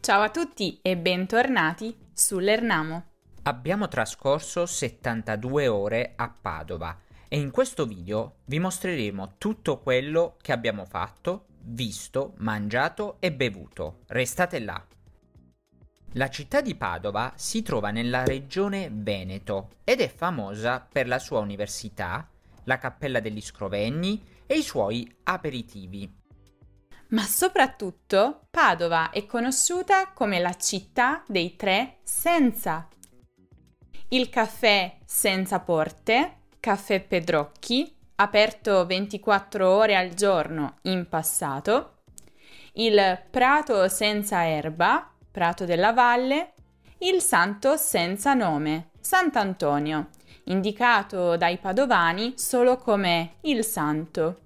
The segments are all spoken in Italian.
Ciao a tutti e bentornati sull'Ernamo. Abbiamo trascorso 72 ore a Padova e in questo video vi mostreremo tutto quello che abbiamo fatto, visto, mangiato e bevuto. Restate là. La città di Padova si trova nella regione Veneto ed è famosa per la sua università, la cappella degli Scrovegni e i suoi aperitivi. Ma soprattutto Padova è conosciuta come la città dei tre senza. Il caffè senza porte, Caffè Pedrocchi, aperto 24 ore al giorno in passato, il Prato senza erba, Prato della Valle, il Santo senza nome, Sant'Antonio, indicato dai padovani solo come il Santo.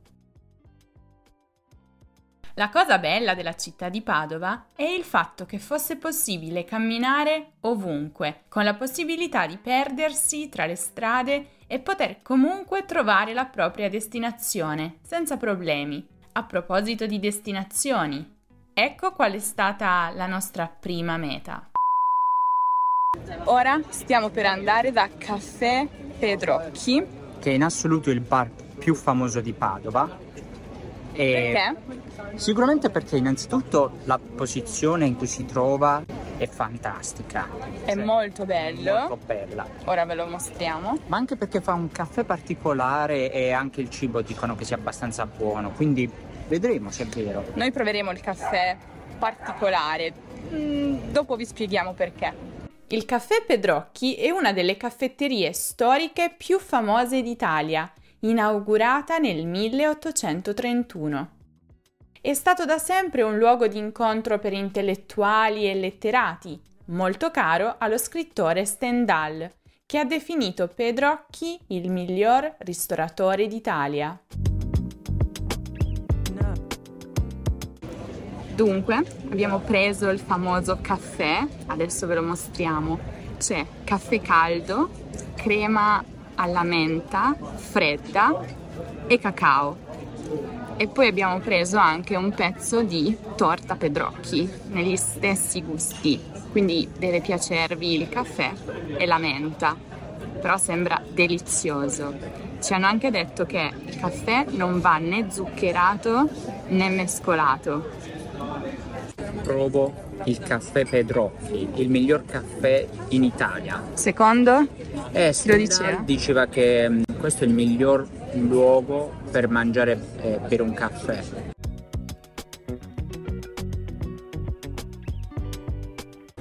La cosa bella della città di Padova è il fatto che fosse possibile camminare ovunque, con la possibilità di perdersi tra le strade e poter comunque trovare la propria destinazione, senza problemi. A proposito di destinazioni, ecco qual è stata la nostra prima meta. Ora stiamo per andare da Caffè Pedrocchi. Che è in assoluto il bar più famoso di Padova. E Perché? Sicuramente perché innanzitutto la posizione in cui si trova è fantastica. È cioè, molto bello. Molto bella. Ora ve lo mostriamo. Ma anche perché fa un caffè particolare e anche il cibo dicono che sia abbastanza buono, quindi vedremo se è vero. Noi proveremo il caffè particolare. Mm, dopo vi spieghiamo perché. Il caffè Pedrocchi è una delle caffetterie storiche più famose d'Italia, inaugurata nel 1831. È stato da sempre un luogo di incontro per intellettuali e letterati, molto caro allo scrittore Stendhal, che ha definito Pedrocchi il miglior ristoratore d'Italia. Dunque, abbiamo preso il famoso caffè, adesso ve lo mostriamo. C'è caffè caldo, crema alla menta, fredda e cacao e poi abbiamo preso anche un pezzo di torta Pedrocchi negli stessi gusti, quindi deve piacervi il caffè e la menta, però sembra delizioso. Ci hanno anche detto che il caffè non va né zuccherato né mescolato. Provo il caffè Pedrocchi, il miglior caffè in Italia. Secondo? Eh, lo diceva? diceva che mm, questo è il miglior luogo per mangiare eh, per un caffè.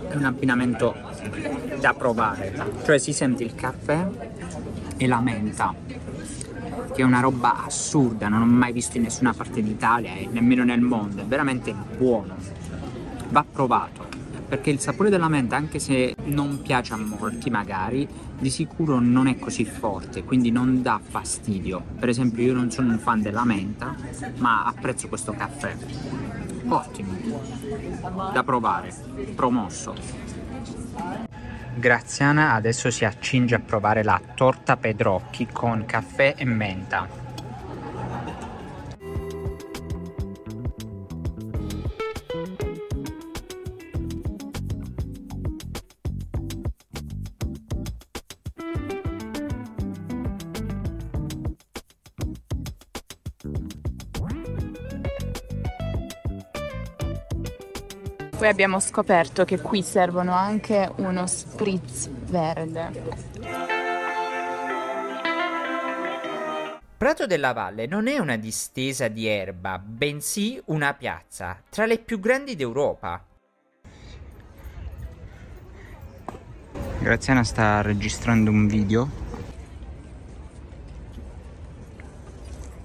È un abbinamento da provare, cioè si sente il caffè e la menta, che è una roba assurda, non ho mai visto in nessuna parte d'Italia e nemmeno nel mondo, è veramente buono, va provato perché il sapore della menta, anche se non piace a molti magari, di sicuro non è così forte, quindi non dà fastidio. Per esempio io non sono un fan della menta, ma apprezzo questo caffè. Ottimo, da provare, promosso. Graziana adesso si accinge a provare la torta Pedrocchi con caffè e menta. Poi abbiamo scoperto che qui servono anche uno spritz verde. Prato della Valle non è una distesa di erba, bensì una piazza, tra le più grandi d'Europa. Graziana sta registrando un video.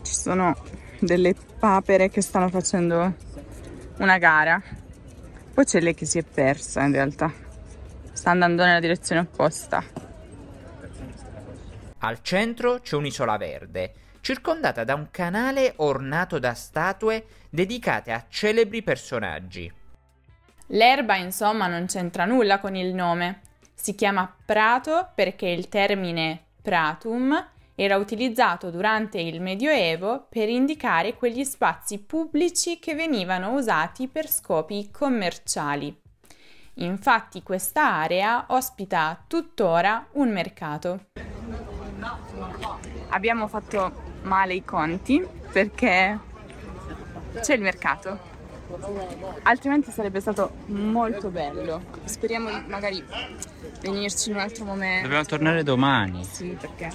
Ci sono delle papere che stanno facendo una gara poi c'è lei che si è persa in realtà. Sta andando nella direzione opposta. Al centro c'è un'isola verde circondata da un canale ornato da statue dedicate a celebri personaggi. L'erba, insomma, non c'entra nulla con il nome. Si chiama prato perché il termine pratum era utilizzato durante il Medioevo per indicare quegli spazi pubblici che venivano usati per scopi commerciali. Infatti questa area ospita tuttora un mercato. Abbiamo fatto male i conti perché c'è il mercato. Altrimenti sarebbe stato molto bello. Speriamo di magari venirci in un altro momento. Dobbiamo tornare domani. Sì, perché?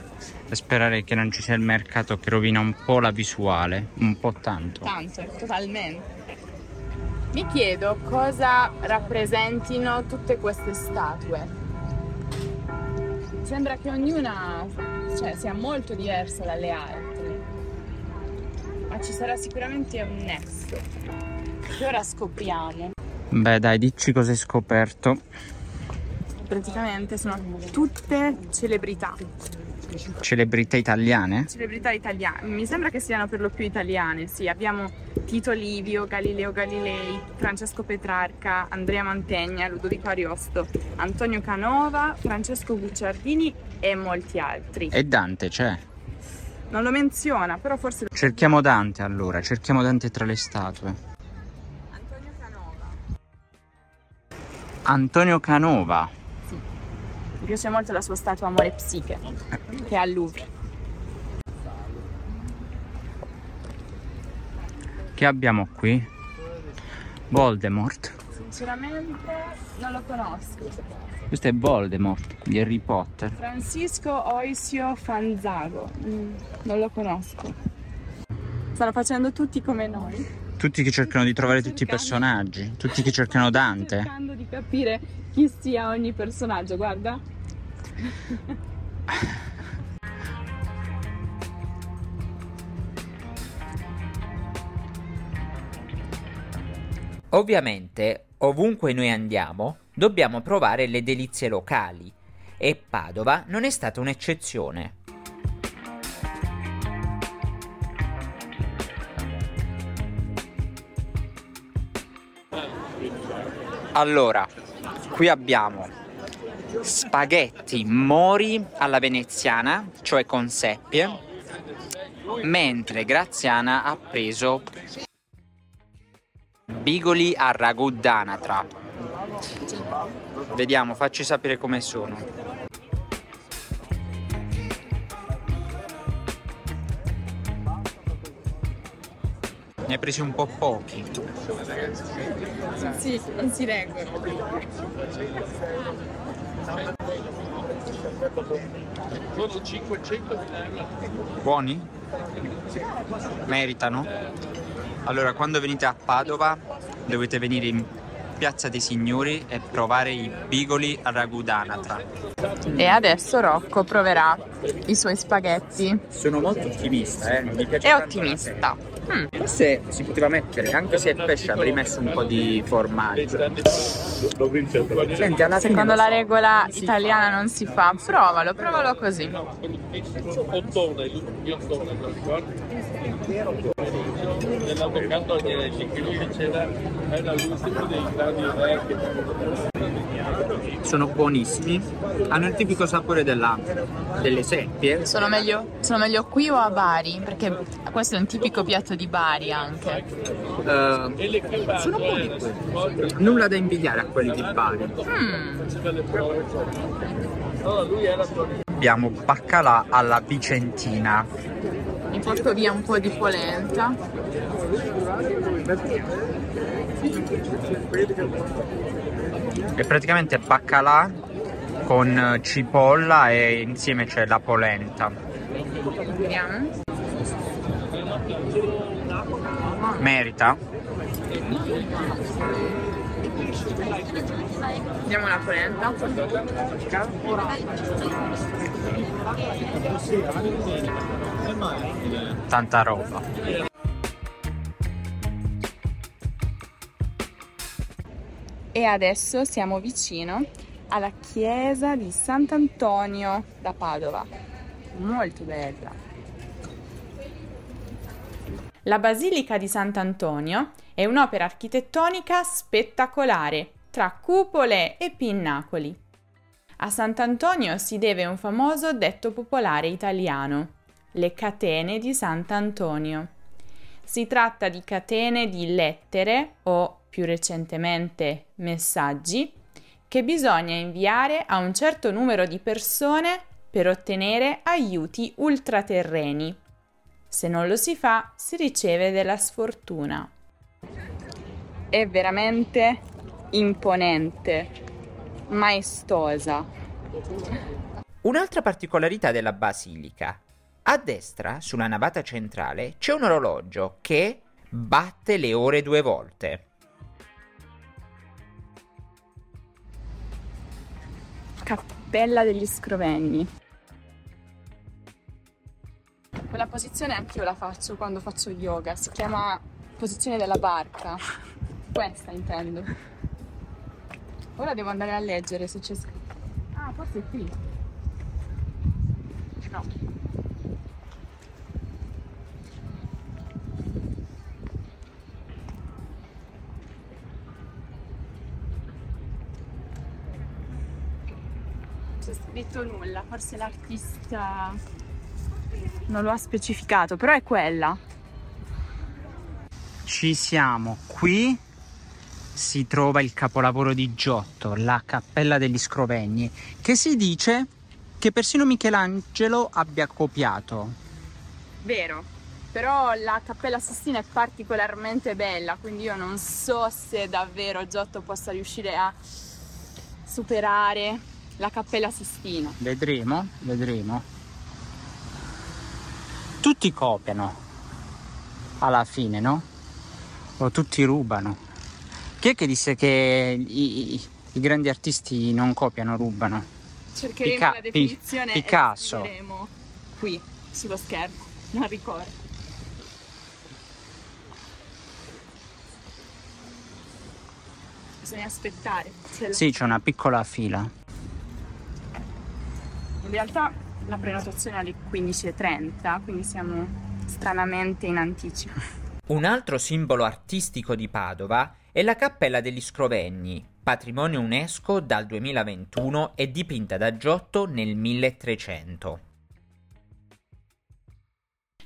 Per sperare che non ci sia il mercato che rovina un po' la visuale, un po' tanto. Tanto, totalmente. Mi chiedo cosa rappresentino tutte queste statue. Sembra che ognuna cioè, sia molto diversa dalle altre, ma ci sarà sicuramente un nesso che ora scopriamo. Beh, dai, dici cosa hai scoperto. Praticamente sono tutte celebrità. Celebrità italiane? Celebrità italiane. Mi sembra che siano per lo più italiane, sì. Abbiamo Tito Livio, Galileo Galilei, Francesco Petrarca, Andrea Mantegna, Ludovico Ariosto, Antonio Canova, Francesco Gucciardini e molti altri. E Dante c'è? Non lo menziona, però forse... Cerchiamo Dante allora, cerchiamo Dante tra le statue. Antonio Canova. Sì. Mi piace molto la sua statua Amore Psiche, che è al Louvre. Che abbiamo qui? Voldemort. Sinceramente non lo conosco. Questo è Voldemort di Harry Potter. Francisco Oisio Fanzago. Mm, non lo conosco. Stanno facendo tutti come noi. Tutti che cercano di trovare tutti i personaggi, tutti che cercano Dante. cercando di capire chi sia ogni personaggio, guarda. Ovviamente, ovunque noi andiamo, dobbiamo provare le delizie locali e Padova non è stata un'eccezione. Allora, qui abbiamo spaghetti mori alla veneziana, cioè con seppie, mentre Graziana ha preso bigoli a ragù d'anatra. Vediamo, facci sapere come sono. Ne hai presi un po' pochi. Sì, non si reggono. Sono 500 Buoni? Meritano? Allora, quando venite a Padova dovete venire in Piazza dei Signori e provare i bigoli a ragù d'anatra. E adesso Rocco proverà i suoi spaghetti. Sono molto ottimista, eh. Mi piace È tanto ottimista. Serie. Forse si poteva mettere, anche se è pesce, avrei messo un po' di formaggio. Senti, alla fine Secondo la so. regola italiana non si fa. Provalo, provalo così. Nell'avvocato Agnelli, che lui diceva era l'ultimo dei grandi re che Sono buonissimi. Hanno il tipico sapore della- delle seppie. Sono meglio, sono meglio qui o a Bari? Perché questo è un tipico piatto di Bari anche. Eh, sono buoni quelli. Nulla da invidiare a quelli di Bari. Era Abbiamo baccalà alla vicentina. Mi porto via un po' di polenta. È praticamente baccalà con eh, cipolla e insieme c'è la polenta. Vediamo. Merita. Vediamo la polenta. Tanta roba. E adesso siamo vicino alla chiesa di Sant'Antonio da Padova. Molto bella. La Basilica di Sant'Antonio è un'opera architettonica spettacolare, tra cupole e pinnacoli. A Sant'Antonio si deve un famoso detto popolare italiano, le catene di Sant'Antonio. Si tratta di catene di lettere o, più recentemente, messaggi che bisogna inviare a un certo numero di persone per ottenere aiuti ultraterreni. Se non lo si fa, si riceve della sfortuna. È veramente imponente, maestosa. Un'altra particolarità della basilica. A destra, sulla navata centrale, c'è un orologio che batte le ore due volte. Cappella degli Scrovegni. Quella posizione anche io la faccio quando faccio yoga, si chiama posizione della barca. Questa intendo. Ora devo andare a leggere se c'è scritto. Ah, forse è qui. No. c'è scritto nulla, forse l'artista non lo ha specificato, però è quella. Ci siamo, qui si trova il capolavoro di Giotto, la Cappella degli Scrovegni, che si dice che persino Michelangelo abbia copiato. Vero, però la Cappella Sistina è particolarmente bella, quindi io non so se davvero Giotto possa riuscire a superare la Cappella Sistina. Vedremo, vedremo. Tutti copiano alla fine, no? O tutti rubano. Chi è che disse che i, i- i grandi artisti non copiano, rubano? Cercheremo Pica- la definizione Pi- Picasso. e qui sullo schermo, non ricordo. Bisogna aspettare. Sì, c'è una piccola fila. In realtà la prenotazione è alle 15.30, quindi siamo stranamente in anticipo. Un altro simbolo artistico di Padova è la Cappella degli Scrovegni, patrimonio UNESCO dal 2021 e dipinta da Giotto nel 1300.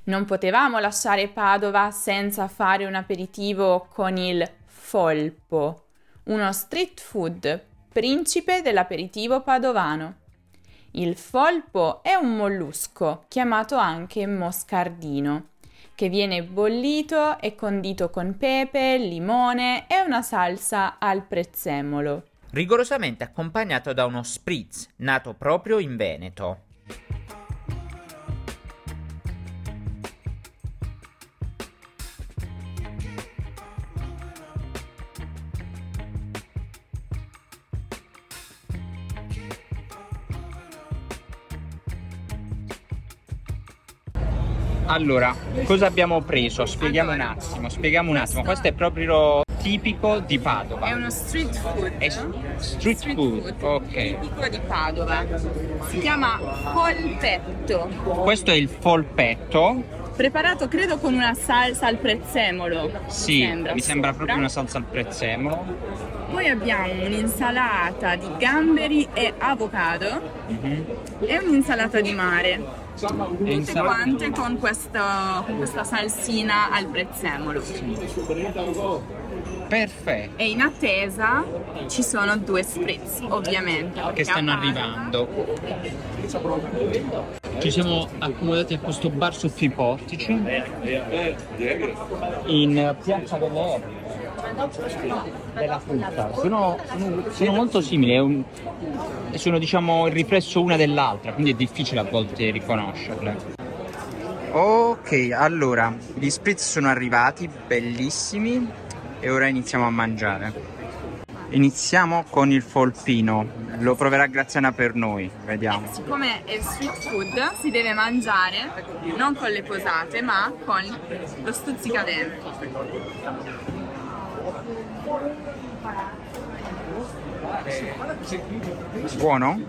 Non potevamo lasciare Padova senza fare un aperitivo con il Folpo, uno street food principe dell'aperitivo padovano. Il folpo è un mollusco, chiamato anche moscardino, che viene bollito e condito con pepe, limone e una salsa al prezzemolo. rigorosamente accompagnato da uno spritz nato proprio in Veneto. Allora, cosa abbiamo preso? Spieghiamo Allora, un attimo, spieghiamo un attimo. Questo è proprio tipico di Padova. È uno street food. È s- street food, ok. Tipico di Padova. Si chiama polpetto. Questo è il polpetto. Preparato credo con una salsa al prezzemolo. Sì, sembra, mi sembra proprio una salsa al prezzemolo. Poi abbiamo un'insalata di gamberi e avocado Mhm. e un'insalata di mare. E Tutte quante con, questo- con questa salsina al prezzemolo. Perfetto. E in attesa ci sono due spritz, ovviamente. Che stanno arrivando. Ci siamo accomodati a questo bar sotto i portici in Piazza delle Erbe della frutta. Sono, sono- sono molto simili, è un- sono diciamo il riflesso una dell'altra, quindi è difficile a volte riconoscerle. Ok, allora gli spritz sono arrivati, bellissimi, e ora iniziamo a mangiare. Iniziamo con il folpino, lo proverà Graziana per noi, vediamo. Siccome è street food, si deve mangiare non con le posate, ma con lo stuzzicadenti. Buono?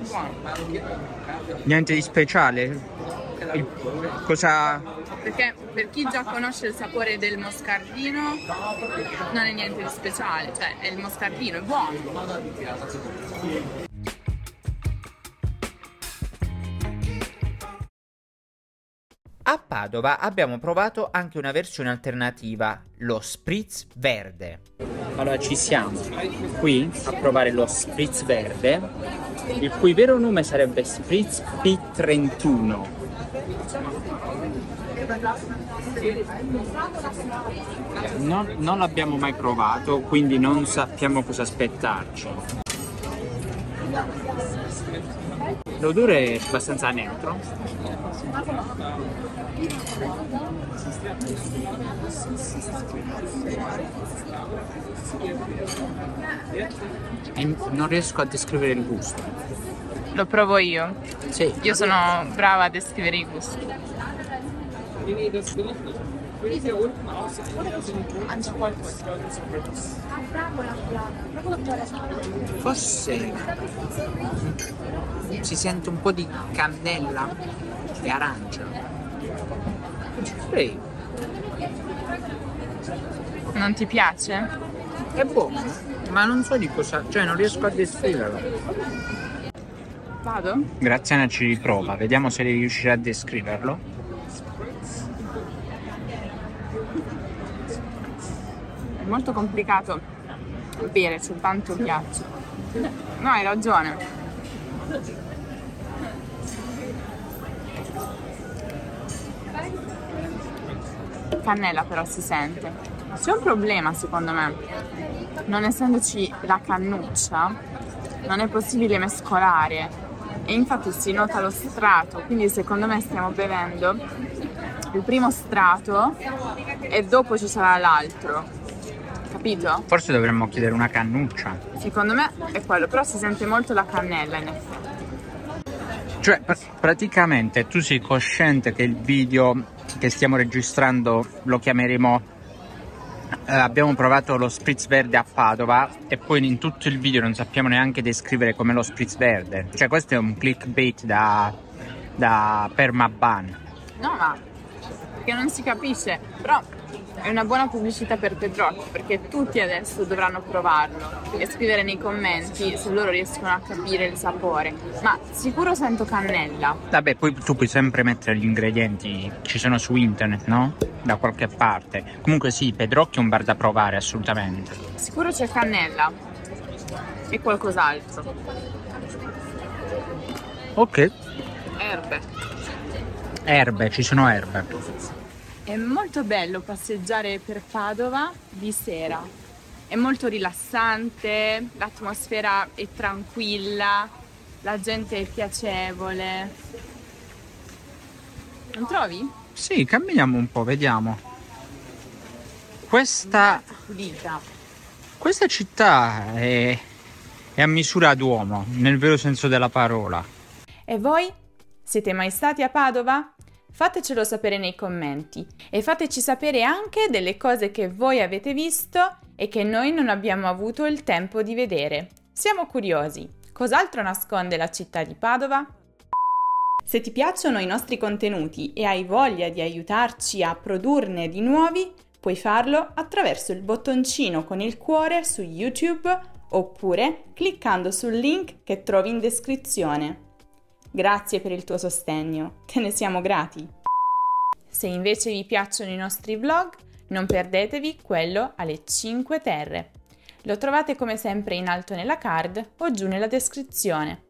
Niente di speciale? il- cosa... Perché per chi già conosce il sapore del moscardino non è niente di speciale, cioè è il moscardino, è buono. Padova abbiamo provato anche una versione alternativa, lo spritz verde. Allora ci siamo qui a provare lo spritz verde, il cui vero nome sarebbe spritz P31. Non, non l'abbiamo mai provato, quindi non sappiamo cosa aspettarci. L'odore è abbastanza neutro. E non riesco a descrivere il gusto. Lo provo io. Sì, Io sono brava a descrivere i gusti. Forse si sente un po' di cannella e arancia. Sì, Non ti piace? è buono, ma non so di cosa, cioè non riesco a descriverlo. Vado? Graziana ci riprova, vediamo se riuscirà a descriverlo. Molto complicato bere soltanto ghiaccio. No, hai ragione. Cannella però si sente. C'è un problema secondo me. Non essendoci la cannuccia, non è possibile mescolare. E infatti si nota lo strato, quindi secondo me stiamo bevendo il primo strato e dopo ci sarà l'altro. Capito? Forse dovremmo chiedere una cannuccia. Secondo me è quello, però si sente molto la cannella in effetti. Cioè, pr- praticamente tu sei cosciente che il video che stiamo registrando lo chiameremo eh, abbiamo provato lo spritz verde a Padova e poi in tutto il video non sappiamo neanche descrivere come lo spritz verde. Cioè, questo è un clickbait da, da permaban. No, ma perché non si capisce, però è una buona pubblicità per Pedrocchi perché tutti adesso dovranno provarlo e scrivere nei commenti se loro riescono a capire il sapore. Ma sicuro sento cannella. Vabbè, poi tu puoi sempre mettere gli ingredienti, ci sono su internet, no? Da qualche parte. Comunque sì, Pedrocchi è un bar da provare, assolutamente. Sicuro c'è cannella e qualcos'altro. Ok. Erbe. Erbe, ci sono erbe. È molto bello passeggiare per Padova di sera. È molto rilassante, l'atmosfera è tranquilla, la gente è piacevole. Non trovi? Sì, camminiamo un po', vediamo. Questa, Pulita. questa città è, è a misura d'uomo, nel vero senso della parola. E voi? Siete mai stati a Padova? Fatecelo sapere nei commenti e fateci sapere anche delle cose che voi avete visto e che noi non abbiamo avuto il tempo di vedere. Siamo curiosi. Cos'altro nasconde la città di Padova? Se ti piacciono i nostri contenuti e hai voglia di aiutarci a produrne di nuovi, puoi farlo attraverso il bottoncino con il cuore su YouTube oppure cliccando sul link che trovi in descrizione. Grazie per il tuo sostegno, te ne siamo grati. Se invece vi piacciono i nostri vlog, non perdetevi quello alle 5 Terre. Lo trovate come sempre in alto nella card o giù nella descrizione.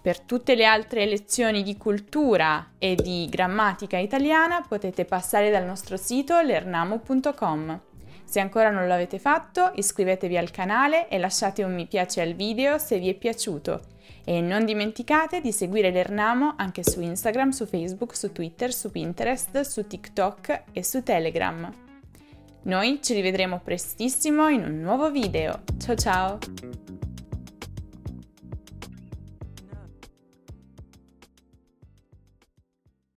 Per tutte le altre lezioni di cultura e di grammatica italiana potete passare dal nostro sito lernamo.com. Se ancora non l'avete fatto, iscrivetevi al canale e lasciate un mi piace al video se vi è piaciuto. E non dimenticate di seguire l'Ernamo anche su Instagram, su Facebook, su Twitter, su Pinterest, su TikTok e su Telegram. Noi ci rivedremo prestissimo in un nuovo video. Ciao ciao!